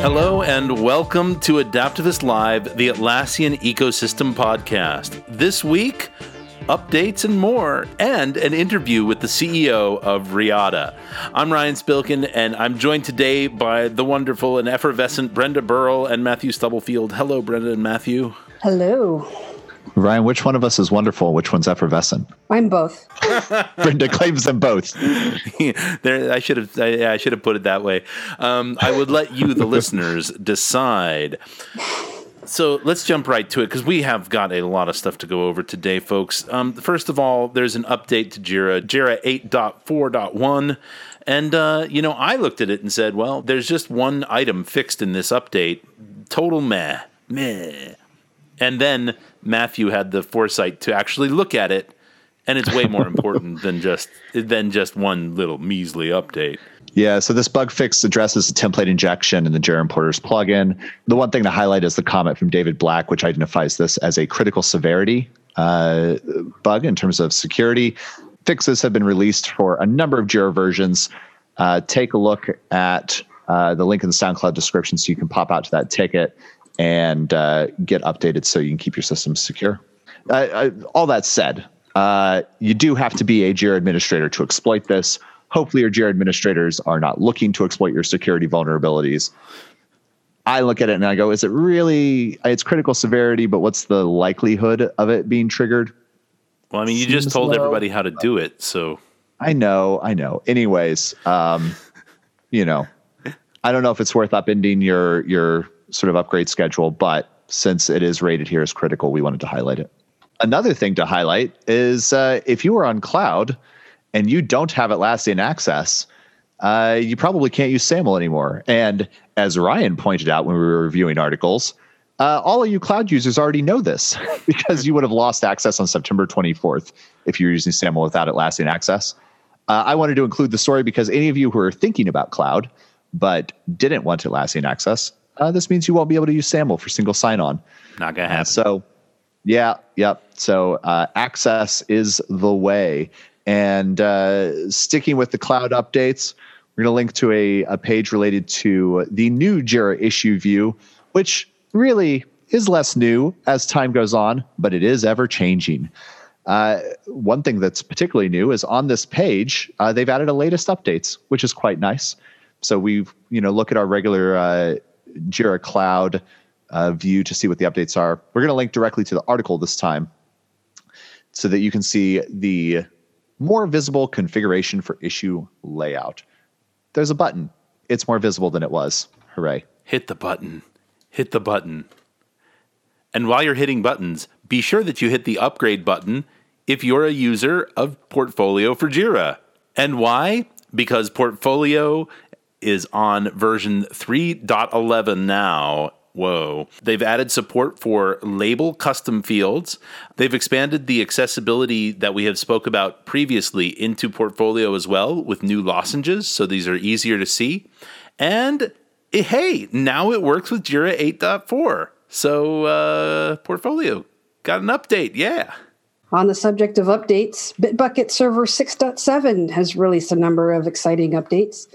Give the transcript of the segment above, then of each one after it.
Hello and welcome to Adaptavist Live, the Atlassian Ecosystem Podcast. This week, updates and more, and an interview with the CEO of Riada. I'm Ryan Spilkin, and I'm joined today by the wonderful and effervescent Brenda Burrell and Matthew Stubblefield. Hello, Brenda and Matthew. Hello. Ryan, which one of us is wonderful? Which one's effervescent? I'm both. Brenda claims them both. there, I should have. I, I should have put it that way. Um, I would let you, the listeners, decide. So let's jump right to it because we have got a lot of stuff to go over today, folks. Um, first of all, there's an update to Jira, Jira 8.4.1. And, uh, you know, I looked at it and said, well, there's just one item fixed in this update. Total meh. Meh. And then Matthew had the foresight to actually look at it, and it's way more important than just than just one little measly update. Yeah, so this bug fix addresses the template injection in the Jira Importers plugin. The one thing to highlight is the comment from David Black, which identifies this as a critical severity uh, bug in terms of security. Fixes have been released for a number of Jira versions. Uh, take a look at uh, the link in the SoundCloud description so you can pop out to that ticket and uh, get updated so you can keep your systems secure. Uh, all that said, uh, you do have to be a Jira administrator to exploit this. Hopefully, your Jira administrators are not looking to exploit your security vulnerabilities. I look at it and I go, is it really, it's critical severity, but what's the likelihood of it being triggered? Well, I mean, you Seems just told low. everybody how to do it. So I know, I know. Anyways, um, you know, I don't know if it's worth upending your, your sort of upgrade schedule, but since it is rated here as critical, we wanted to highlight it. Another thing to highlight is uh, if you are on cloud and you don't have Atlassian access, uh, you probably can't use SAML anymore. And as Ryan pointed out when we were reviewing articles, uh, all of you cloud users already know this because you would have lost access on September 24th if you were using SAML without Atlassian access. Uh, I wanted to include the story because any of you who are thinking about cloud but didn't want Atlassian access, uh, this means you won't be able to use SAML for single sign-on. Not gonna happen. So, yeah, yep. So uh, access is the way. And uh, sticking with the cloud updates, we're going to link to a, a page related to the new Jira issue view, which really is less new as time goes on, but it is ever changing. Uh, one thing that's particularly new is on this page, uh, they've added a latest updates, which is quite nice. So we, you know, look at our regular uh, Jira Cloud uh, view to see what the updates are. We're going to link directly to the article this time so that you can see the more visible configuration for issue layout. There's a button. It's more visible than it was. Hooray. Hit the button. Hit the button. And while you're hitting buttons, be sure that you hit the upgrade button if you're a user of Portfolio for Jira. And why? Because Portfolio is on version 3.11 now. Whoa. They've added support for label custom fields. They've expanded the accessibility that we have spoke about previously into portfolio as well with new lozenges, so these are easier to see. And eh, hey, now it works with Jira 8.4. So uh, portfolio got an update. Yeah. On the subject of updates, Bitbucket Server 6.7 has released a number of exciting updates.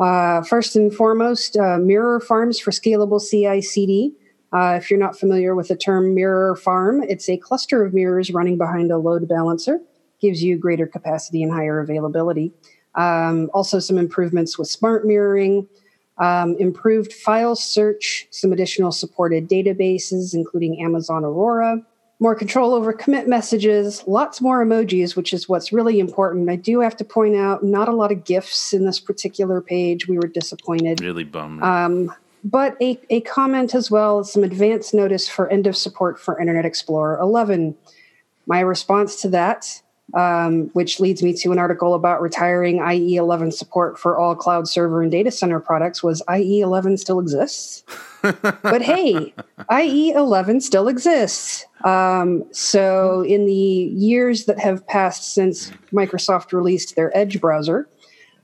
Uh, first and foremost, uh, mirror farms for scalable CI CD. Uh, if you're not familiar with the term mirror farm, it's a cluster of mirrors running behind a load balancer, gives you greater capacity and higher availability. Um, also, some improvements with smart mirroring, um, improved file search, some additional supported databases, including Amazon Aurora, more control over commit messages, lots more emojis, which is what's really important. I do have to point out, not a lot of GIFs in this particular page. We were disappointed. Really bummed. Um, but a, a comment as well, some advance notice for end of support for Internet Explorer 11. My response to that, um, which leads me to an article about retiring IE 11 support for all cloud server and data center products, was IE 11 still exists? but hey, IE 11 still exists. Um, so, in the years that have passed since Microsoft released their Edge browser,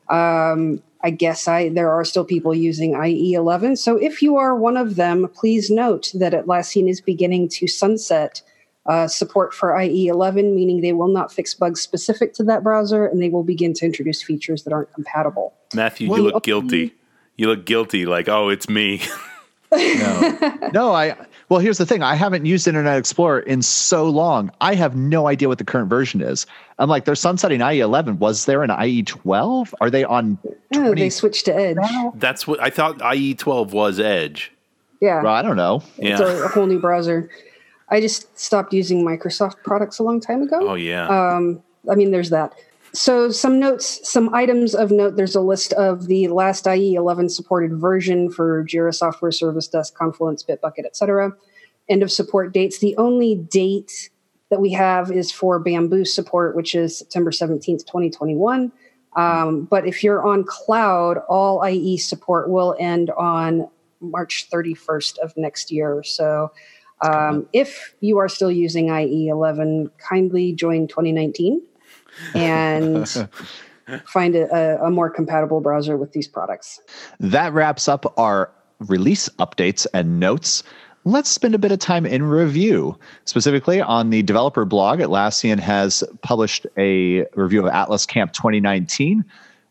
Um, I guess I there are still people using IE 11. So if you are one of them, please note that Atlassian is beginning to sunset uh, support for IE 11, meaning they will not fix bugs specific to that browser, and they will begin to introduce features that aren't compatible. Matthew, you look guilty. You look guilty, like oh, it's me. no, no, I. Well, here's the thing. I haven't used Internet Explorer in so long. I have no idea what the current version is. I'm like, they're sunsetting IE 11. Was there an IE 12? Are they on? 20 oh, they switched to Edge. Now? That's what I thought. IE 12 was Edge. Yeah. Well, I don't know. It's yeah. a, a, whole new browser. I just stopped using Microsoft products a long time ago. Oh yeah. Um, I mean, there's that. So some notes some items of note there's a list of the last ie 11 supported version for jira software service desk confluence bitbucket etc end of support dates. The only date that we have is for bamboo support which is september 17th 2021 um, but if you're on cloud all ie support will end on march 31st of next year. So um, if you are still using ie 11 kindly join 2019 and find a, a, more compatible browser with these products. That wraps up our release updates and notes. Let's spend a bit of time in review. Specifically, on the developer blog, Atlassian has published a review of Atlas Camp 2019,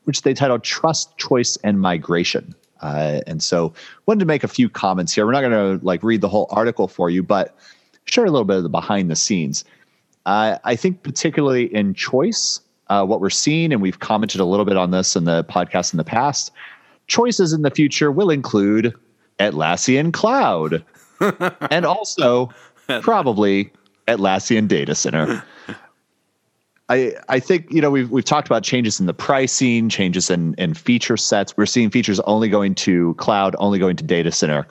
which they titled Trust, Choice, and Migration. Uh, and so, wanted to make a few comments here. We're not going to like read the whole article for you, but share a little bit of the behind the scenes. Uh, I think particularly in choice, uh, what we're seeing, and we've commented a little bit on this in the podcast in the past, choices in the future will include Atlassian Cloud and also probably Atlassian Data Center. I, I think you know we've we've talked about changes in the pricing, changes in, in feature sets. We're seeing features only going to cloud, only going to data center.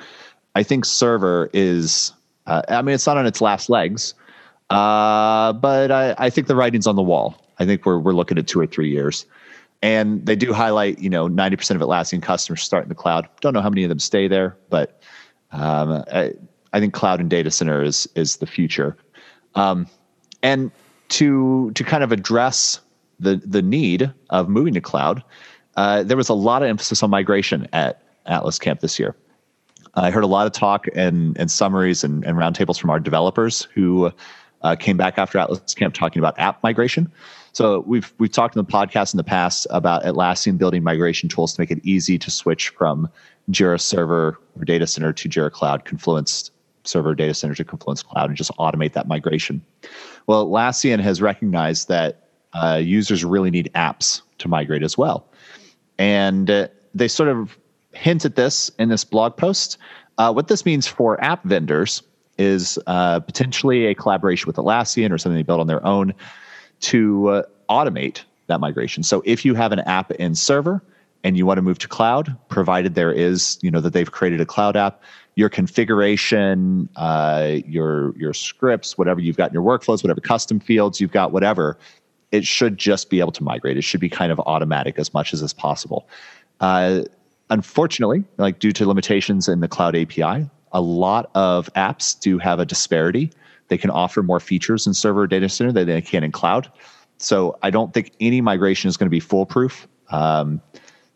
I think server is. Uh, I mean, it's not on its last legs, uh, but I, I think the writing's on the wall. I think we're we're looking at two or three years. And they do highlight, you know, 90% of Atlassian customers start in the cloud. Don't know how many of them stay there, but um, I, I, think cloud and data center is is the future. Um, and to to kind of address the the need of moving to cloud, uh, there was a lot of emphasis on migration at Atlas Camp this year. I heard a lot of talk and, and summaries and, and roundtables from our developers who uh, came back after Atlas Camp talking about app migration. So we've we've talked in the podcast in the past about Atlassian building migration tools to make it easy to switch from Jira Server or Data Center to Jira Cloud, Confluence Server Data Center to Confluence Cloud, and just automate that migration. Well, Atlassian has recognized that uh, users really need apps to migrate as well, and uh, they sort of hint at this in this blog post. Uh, what this means for app vendors is uh, potentially a collaboration with Atlassian or something they built on their own to uh, automate that migration. So if you have an app in server and you want to move to cloud, provided there is, you know, that they've created a cloud app, your configuration, uh, your your scripts, whatever you've got in your workflows, whatever custom fields you've got, whatever, it should just be able to migrate. It should be kind of automatic as much as is possible. Uh, unfortunately, like due to limitations in the cloud API, a lot of apps do have a disparity. They can offer more features in server data center than they can in cloud. So I don't think any migration is going to be foolproof. Um,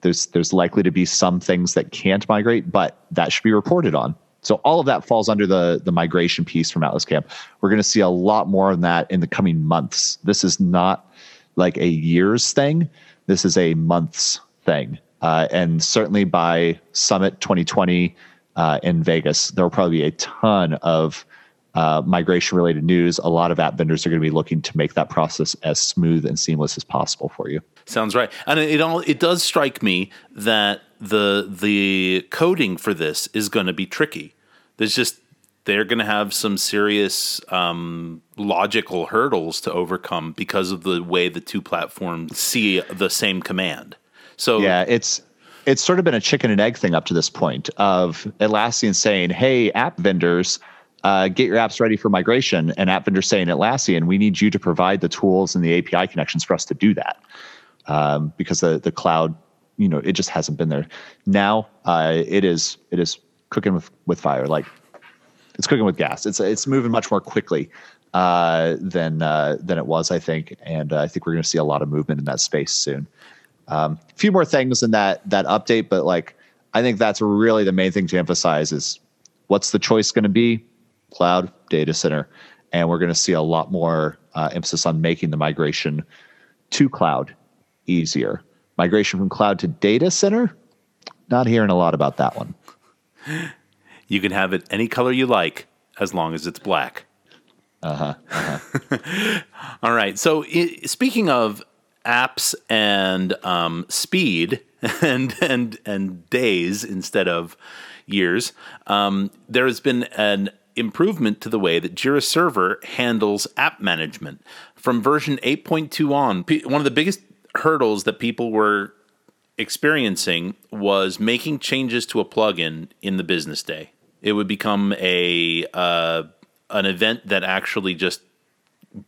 there's there's likely to be some things that can't migrate, but that should be reported on. So all of that falls under the the migration piece from Atlas Camp. We're going to see a lot more of that in the coming months. This is not like a years thing. This is a months thing. Uh, and certainly by Summit 2020, uh, in Vegas. There will probably be a ton of uh, migration related news. A lot of app vendors are going to be looking to make that process as smooth and seamless as possible for you. Sounds right, and it all it does strike me that the the coding for this is going to be tricky. There's just they're going to have some serious um, logical hurdles to overcome because of the way the two platforms see the same command. So yeah, it's it's sort of been a chicken and egg thing up to this point of Atlassian saying, "Hey, app vendors, uh, get your apps ready for migration," and app vendors saying, "Atlassian, we need you to provide the tools and the API connections for us to do that," um, because the the cloud, you know, it just hasn't been there. Now uh, it is it is cooking with with fire, like it's cooking with gas. It's it's moving much more quickly uh, than uh, than it was, I think, and uh, I think we're going to see a lot of movement in that space soon. Um, a few more things in that that update, but like I think that's really the main thing to emphasize is what's the choice going to be? Cloud, data center, and we're going to see a lot more uh, emphasis on making the migration to cloud easier. Migration from cloud to data center, not hearing a lot about that one. You can have it any color you like as long as it's black. Uh-huh. uh-huh. All right. So, I- speaking of apps and um, speed and and and days instead of years, um, there has been an improvement to the way that Jira Server handles app management from version 8.2 on. One of the biggest hurdles that people were experiencing was making changes to a plugin in the business day. It would become a uh, an event that actually just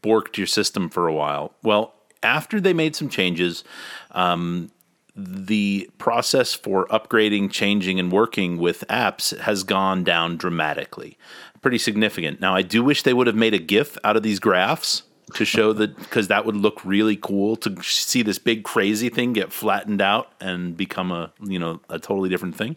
borked your system for a while. Well, after they made some changes, um, the process for upgrading, changing, and working with apps has gone down dramatically. Pretty significant. Now, I do wish they would have made a GIF out of these graphs to show that because that would look really cool to see this big crazy thing get flattened out and become a you know a totally different thing.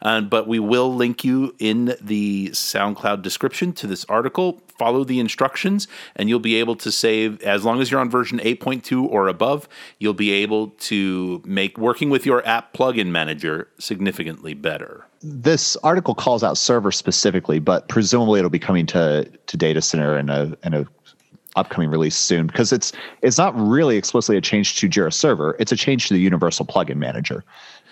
Uh, but we will link you in the SoundCloud description to this article. Follow the instructions, and you'll be able to save as long as you're on version 8.2 or above. You'll be able to make working with your app plugin manager significantly better. This article calls out server specifically, but presumably it'll be coming to to data center in a in a upcoming release soon because it's it's not really explicitly a change to Jira Server. It's a change to the Universal Plugin Manager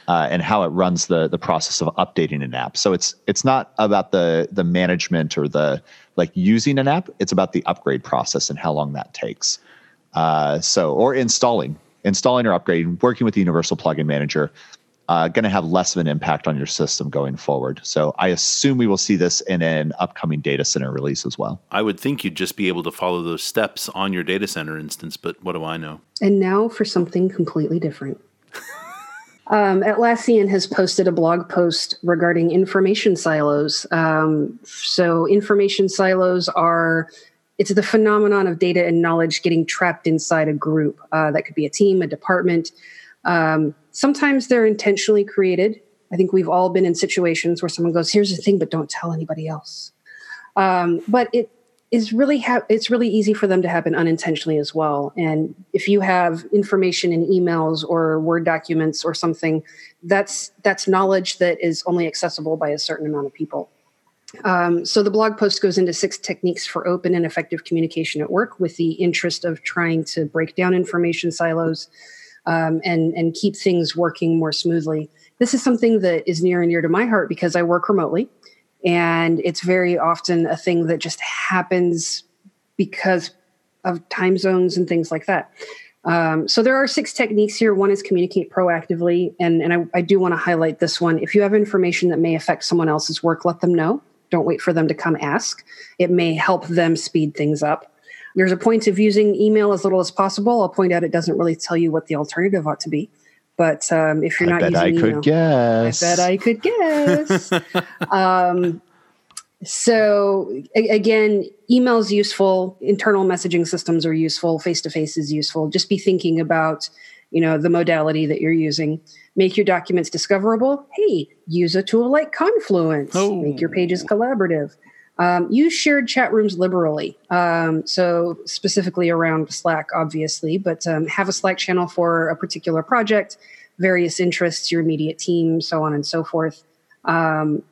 uh, and how it runs the the process of updating an app. So it's it's not about the the management or the like using an app. It's about the upgrade process and how long that takes. Uh, so or installing installing or upgrading, working with the Universal Plugin Manager uh, going to have less of an impact on your system going forward. So I assume we will see this in an upcoming data center release as well. I would think you'd just be able to follow those steps on your data center instance, but what do I know? And now for something completely different. um, Atlassian has posted a blog post regarding information silos. Um, so, information silos are it's the phenomenon of data and knowledge getting trapped inside a group. Uh, that could be a team, a department. Um, sometimes they're intentionally created. I think we've all been in situations where someone goes, "Here's the thing, but don't tell anybody else." Um, but it is really ha- it's really easy for them to happen unintentionally as well. And if you have information in emails or Word documents or something, that's that's knowledge that is only accessible by a certain amount of people. Um, so the blog post goes into six techniques for open and effective communication at work, with the interest of trying to break down information silos um, and and keep things working more smoothly. This is something that is near and dear to my heart because I work remotely, and it's very often a thing that just happens because of time zones and things like that. Um, so there are six techniques here. One is communicate proactively, and and I, I do want to highlight this one. If you have information that may affect someone else's work, let them know. Don't wait for them to come ask. It may help them speed things up. There's a point of using email as little as possible. I'll point out it doesn't really tell you what the alternative ought to be. But um, if you're I not bet using I email, could guess. I bet I could guess. um, so a- again, email is useful. Internal messaging systems are useful. Face to face is useful. Just be thinking about, you know, the modality that you're using. Make your documents discoverable. Hey, use a tool like Confluence. Oh. Make your pages collaborative. Um, use shared chat rooms liberally. Um, so specifically around Slack, obviously, but um, have a Slack channel for a particular project, various interests, your immediate team, so on and so forth. Um,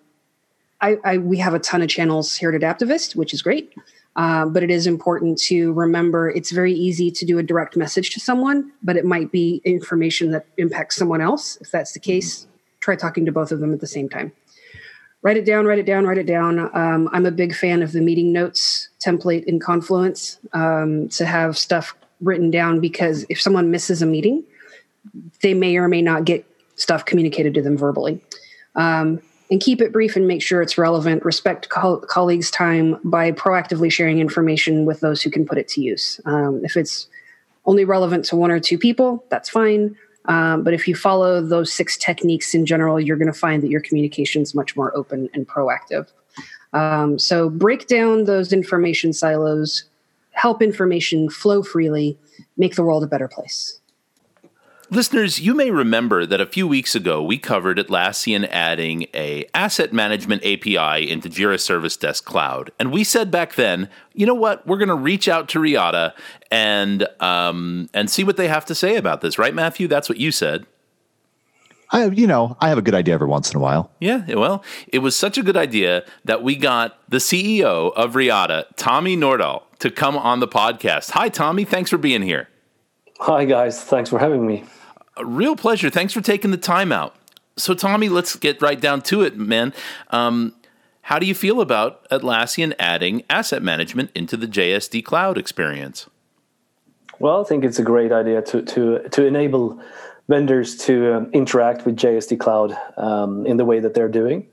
I, I, we have a ton of channels here at Adaptavist, which is great. Uh, but it is important to remember it's very easy to do a direct message to someone, but it might be information that impacts someone else. If that's the case, try talking to both of them at the same time. Write it down, write it down, write it down. Um, I'm a big fan of the meeting notes template in Confluence um, to have stuff written down because if someone misses a meeting, they may or may not get stuff communicated to them verbally. Um, and keep it brief and make sure it's relevant. Respect co- colleagues' time by proactively sharing information with those who can put it to use. Um, if it's only relevant to one or two people, that's fine. Um, but if you follow those six techniques in general, you're going to find that your communication is much more open and proactive. Um, so break down those information silos, help information flow freely, make the world a better place. Listeners, you may remember that a few weeks ago we covered Atlassian adding a asset management API into Jira Service Desk Cloud, and we said back then, you know what, we're going to reach out to Riada and um, and see what they have to say about this, right, Matthew? That's what you said. I, you know, I have a good idea every once in a while. Yeah, well, it was such a good idea that we got the CEO of Riada, Tommy Nordahl, to come on the podcast. Hi, Tommy. Thanks for being here. Hi, guys. Thanks for having me. A real pleasure. Thanks for taking the time out. So, Tommy, let's get right down to it, man. Um, how do you feel about Atlassian adding asset management into the JSD cloud experience? Well, I think it's a great idea to to to enable vendors to um, interact with JSD Cloud um, in the way that they're doing.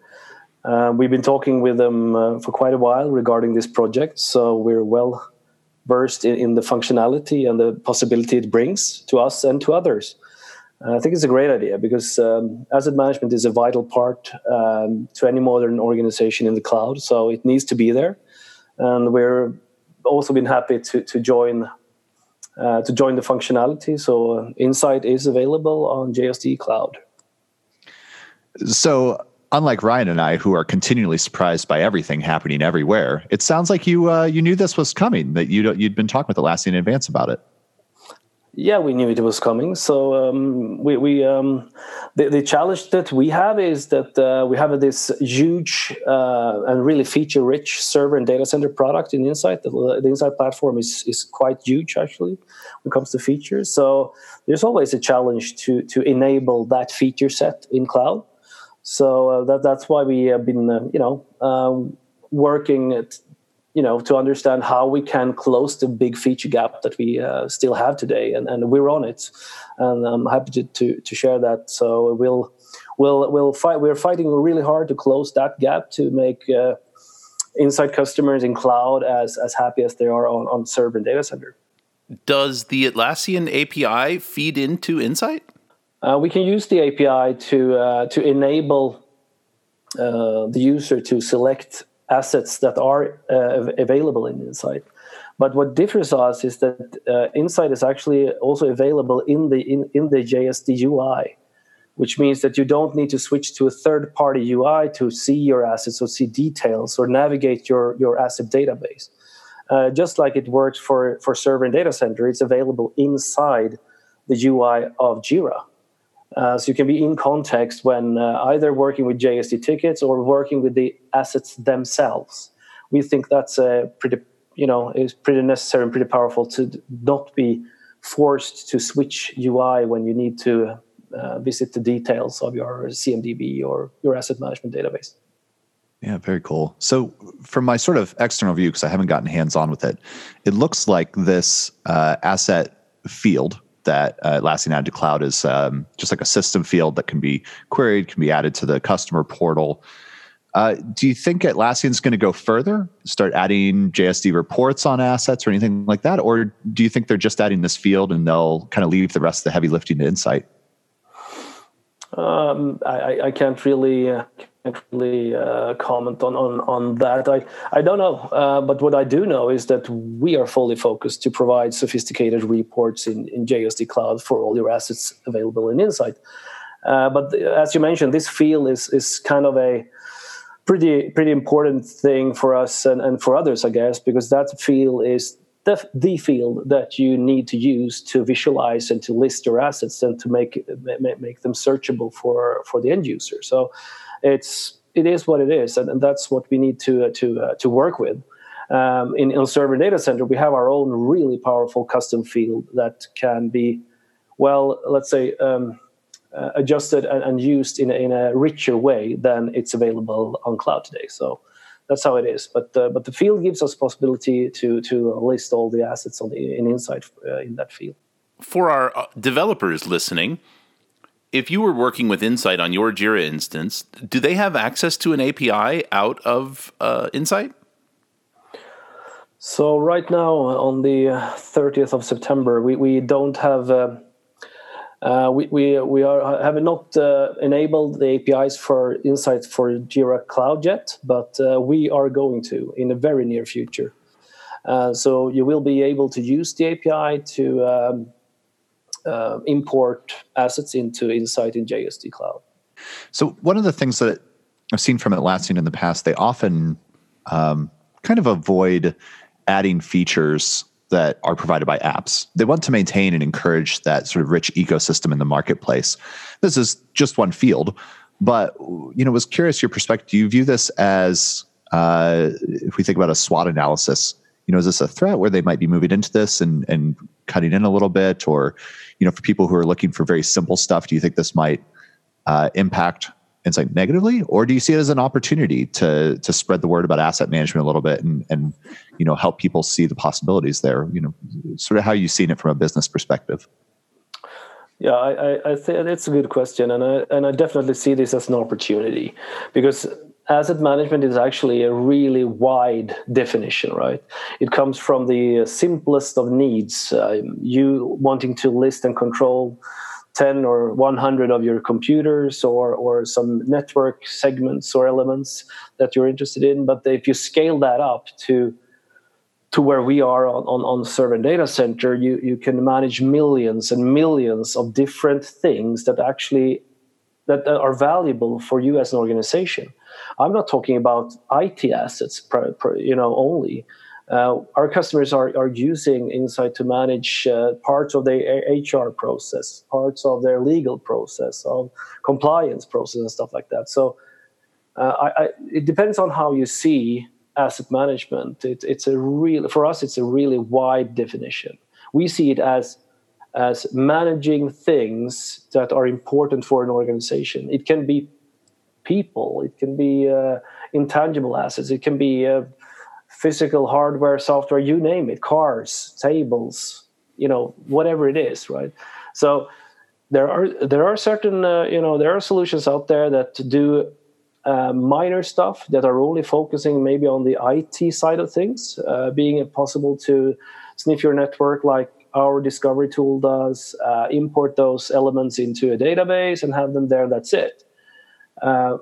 Uh, we've been talking with them uh, for quite a while regarding this project, so we're well versed in, in the functionality and the possibility it brings to us and to others. I think it's a great idea because um, asset management is a vital part um, to any modern organization in the cloud. So it needs to be there, and we're also been happy to to join uh, to join the functionality. So uh, Insight is available on JSD Cloud. So unlike Ryan and I, who are continually surprised by everything happening everywhere, it sounds like you uh, you knew this was coming. That you you'd been talking with Atlassian in advance about it. Yeah, we knew it was coming. So um, we, we um, the, the challenge that we have is that uh, we have this huge uh, and really feature-rich server and data center product in Insight. The, the Insight platform is is quite huge actually when it comes to features. So there's always a challenge to to enable that feature set in cloud. So uh, that that's why we have been uh, you know um, working at you know to understand how we can close the big feature gap that we uh, still have today and, and we're on it. And i'm happy to, to, to share that. So we'll we'll we'll fight we're fighting really hard to close that gap to make uh, Insight customers in cloud as as happy as they are on, on server and data center. Does the atlassian api feed into insight? Uh, we can use the api to uh, to enable uh, the user to select assets that are uh, available in Insight. But what differs us is that uh, Insight is actually also available in the in, in the JSD UI, which means that you don't need to switch to a third-party UI to see your assets or see details or navigate your your asset database. Uh, just like it works for for server and data center, it's available inside the UI of Jira. Uh, so you can be in context when uh, either working with JSD tickets or working with the assets themselves. We think that's a pretty, you know, is pretty necessary and pretty powerful to not be forced to switch UI when you need to uh, visit the details of your CMDB or your asset management database. Yeah, very cool. So, from my sort of external view, because I haven't gotten hands on with it, it looks like this uh, asset field that uh, Atlassian added to cloud is um, just like a system field that can be queried, can be added to the customer portal. Uh, do you think Atlassian's going to go further, start adding JSD reports on assets or anything like that? Or do you think they're just adding this field and they'll kind of leave the rest of the heavy lifting to Insight? Um, I, I, can't really uh, can't really uh, comment on, on on that. I I don't know, uh, but what I do know is that we are fully focused to provide sophisticated reports in in JSD Cloud for all your assets available in Insight. Uh, but as you mentioned, this field is is kind of a pretty pretty important thing for us and, and for others, I guess, because that field is the, the field that you need to use to visualize and to list your assets and to make make, them searchable for for the end user. So it's it is what it is, and, and that's what we need to uh, to uh, to work with. Um, in, in server data center, we have our own really powerful custom field that can be, well, let's say, um, uh, adjusted and, and, used in a, in a richer way than it's available on cloud today. So that's how it is. But uh, but the field gives us possibility to to list all the assets on the in Insight uh, in that field. For our uh, developers listening, if you were working with Insight on your Jira instance, do they have access to an API out of uh, Insight? So right now, on the 30th of September, we, we don't have uh, we, we, we are have not uh, enabled the APIs for Insight for Jira Cloud yet, but uh, we are going to in the very near future. Uh, so you will be able to use the API to um, uh, import assets into Insight in JSD Cloud. So one of the things that I've seen from Atlassian in the past, they often um, kind of avoid adding features that are provided by apps. They want to maintain and encourage that sort of rich ecosystem in the marketplace. This is just one field, but you know, was curious your perspective. Do you view this as uh, if we think about a SWOT analysis? You know, is this a threat where they might be moving into this and and cutting in a little bit, or you know, for people who are looking for very simple stuff, do you think this might uh, impact Insight negatively, or do you see it as an opportunity to to spread the word about asset management a little bit and and you know help people see the possibilities there? You know, sort of how you've seen it from a business perspective. Yeah, I, I think it's a good question, and I and I definitely see this as an opportunity because asset management is actually a really wide definition, right? It comes from the simplest of needs, uh, you wanting to list and control 10 or 100 of your computers or, or some network segments or elements that you're interested in. But if you scale that up to to where we are on, on, on server data center, you, you can manage millions and millions of different things that actually that are valuable for you as an organization. I'm not talking about IT assets, you know, only. Uh, our customers are, are using Insight to manage uh, parts of their HR process, parts of their legal process, of compliance process, and stuff like that. So uh, I, I, it depends on how you see asset management. It, it's a real for us. It's a really wide definition. We see it as as managing things that are important for an organization. It can be people. It can be uh, intangible assets. It can be uh, physical hardware, software, you name it, cars, tables, you know, whatever it is, right? So there are there are certain uh, you know there are solutions out there that do uh, minor stuff that are only focusing maybe on the IT side of things, uh, being it possible to sniff your network like our discovery tool does, uh, import those elements into a database and have them there. That's it. Uh,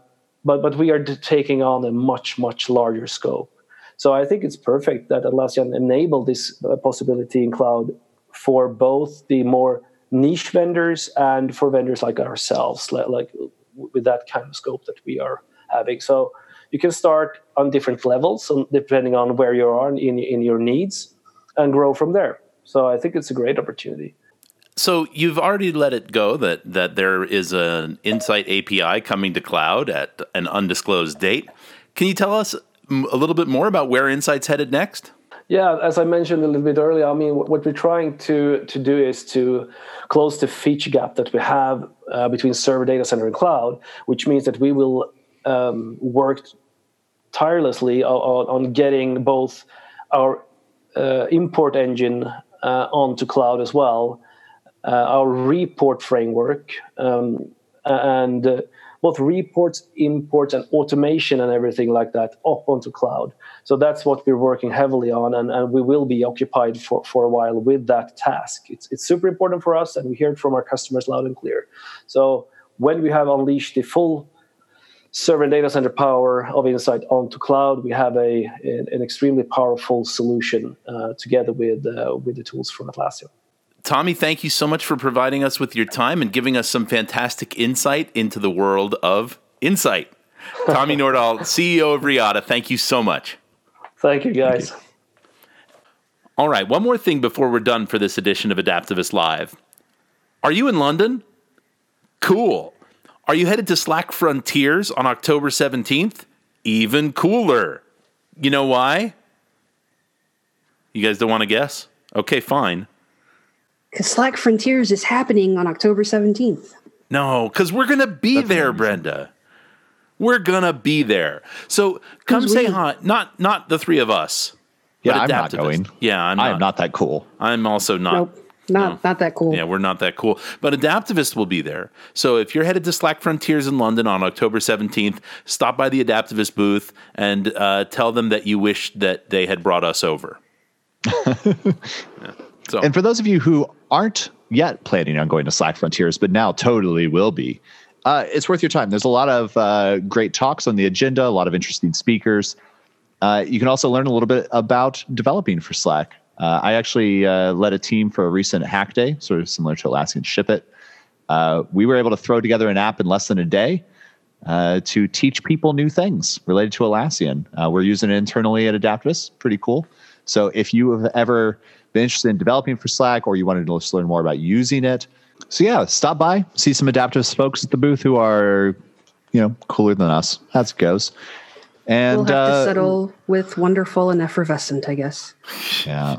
but but we are taking on a much much larger scope. So I think it's perfect that Atlassian enabled this uh, possibility in cloud for both the more niche vendors and for vendors like ourselves, like, like with that kind of scope that we are having. So you can start on different levels, depending on where you are in, in your needs, and grow from there. So I think it's a great opportunity. So you've already let it go that that there is an Insight API coming to cloud at an undisclosed date. Can you tell us a little bit more about where Insight's headed next? Yeah, as I mentioned a little bit earlier, I mean, what we're trying to to do is to close the feature gap that we have uh, between server, data center, and cloud, which means that we will um, work tirelessly on, on, getting both our uh, import engine uh, onto cloud as well, uh, our report framework, um, and uh, both reports, imports, and automation and everything like that up onto cloud. So that's what we're working heavily on, and, and we will be occupied for, for a while with that task. It's, it's super important for us, and we hear it from our customers loud and clear. So when we have unleashed the full server and data center power of Insight onto cloud, we have a, an extremely powerful solution uh, together with, uh, with the tools from Atlassian. Tommy, thank you so much for providing us with your time and giving us some fantastic insight into the world of insight. Tommy Nordahl, CEO of Riada, thank you so much. Thank you, guys. Thank you. All right, one more thing before we're done for this edition of Adaptavist Live. Are you in London? Cool. Are you headed to Slack Frontiers on October 17th? Even cooler. You know why? You guys don't want to guess? Okay, fine. Because Slack Frontiers is happening on October 17th. No, because we're going to be That's there, amazing. Brenda. We're going to be there. So come say hi. Not, not the three of us. Yeah, I'm not going. Yeah, I'm not. I am not that cool. I'm also not. Nope. Not no. not that cool. Yeah, we're not that cool. But Adaptavist will be there. So if you're headed to Slack Frontiers in London on October 17th, stop by the Adaptavist booth and uh, tell them that you wish that they had brought us over. yeah. So. And for those of you who aren't yet planning on going to Slack Frontiers, but now totally will be, uh, it's worth your time. There's a lot of uh, great talks on the agenda, a lot of interesting speakers. Uh, you can also learn a little bit about developing for Slack. Uh, I actually uh, led a team for a recent hack day, sort of similar to Atlassian Ship It. Uh, we were able to throw together an app in less than a day uh, to teach people new things related to Atlassian. Uh, we're using it internally at Adaptavist. Pretty cool. So if you have ever been interested in developing for Slack or you wanted to learn more about using it, so yeah, stop by, see some Adaptavist folks at the booth who are, you know, cooler than us. That's goes. And we'll have uh, to settle with wonderful and effervescent, I guess. yeah,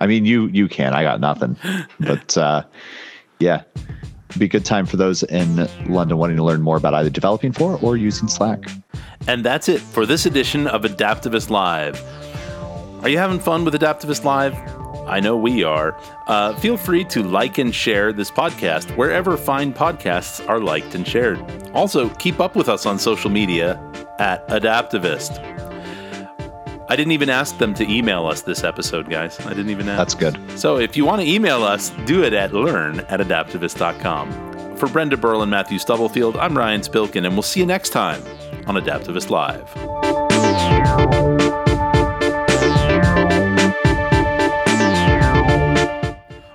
I mean, you you can. I got nothing, but uh, yeah, be a good time for those in London wanting to learn more about either developing for or using Slack. And that's it for this edition of Adaptavist Live. Are you having fun with Adaptavist Live? I know we are. Uh, feel free to like and share this podcast wherever fine podcasts are liked and shared. Also, keep up with us on social media at Adaptavist. I didn't even ask them to email us this episode, guys. I didn't even ask. That's good. So if you want to email us, do it at learn at adaptavist.com. For Brenda Burl and Matthew Stubblefield, I'm Ryan Spilkin, and we'll see you next time on Adaptavist Live.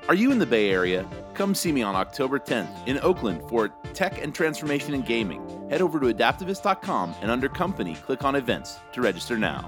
Are you in the Bay Area? Come see me on October 10th in Oakland for Tech and Transformation in Gaming. Head over to adaptavist.com and under Company, click on Events to register now.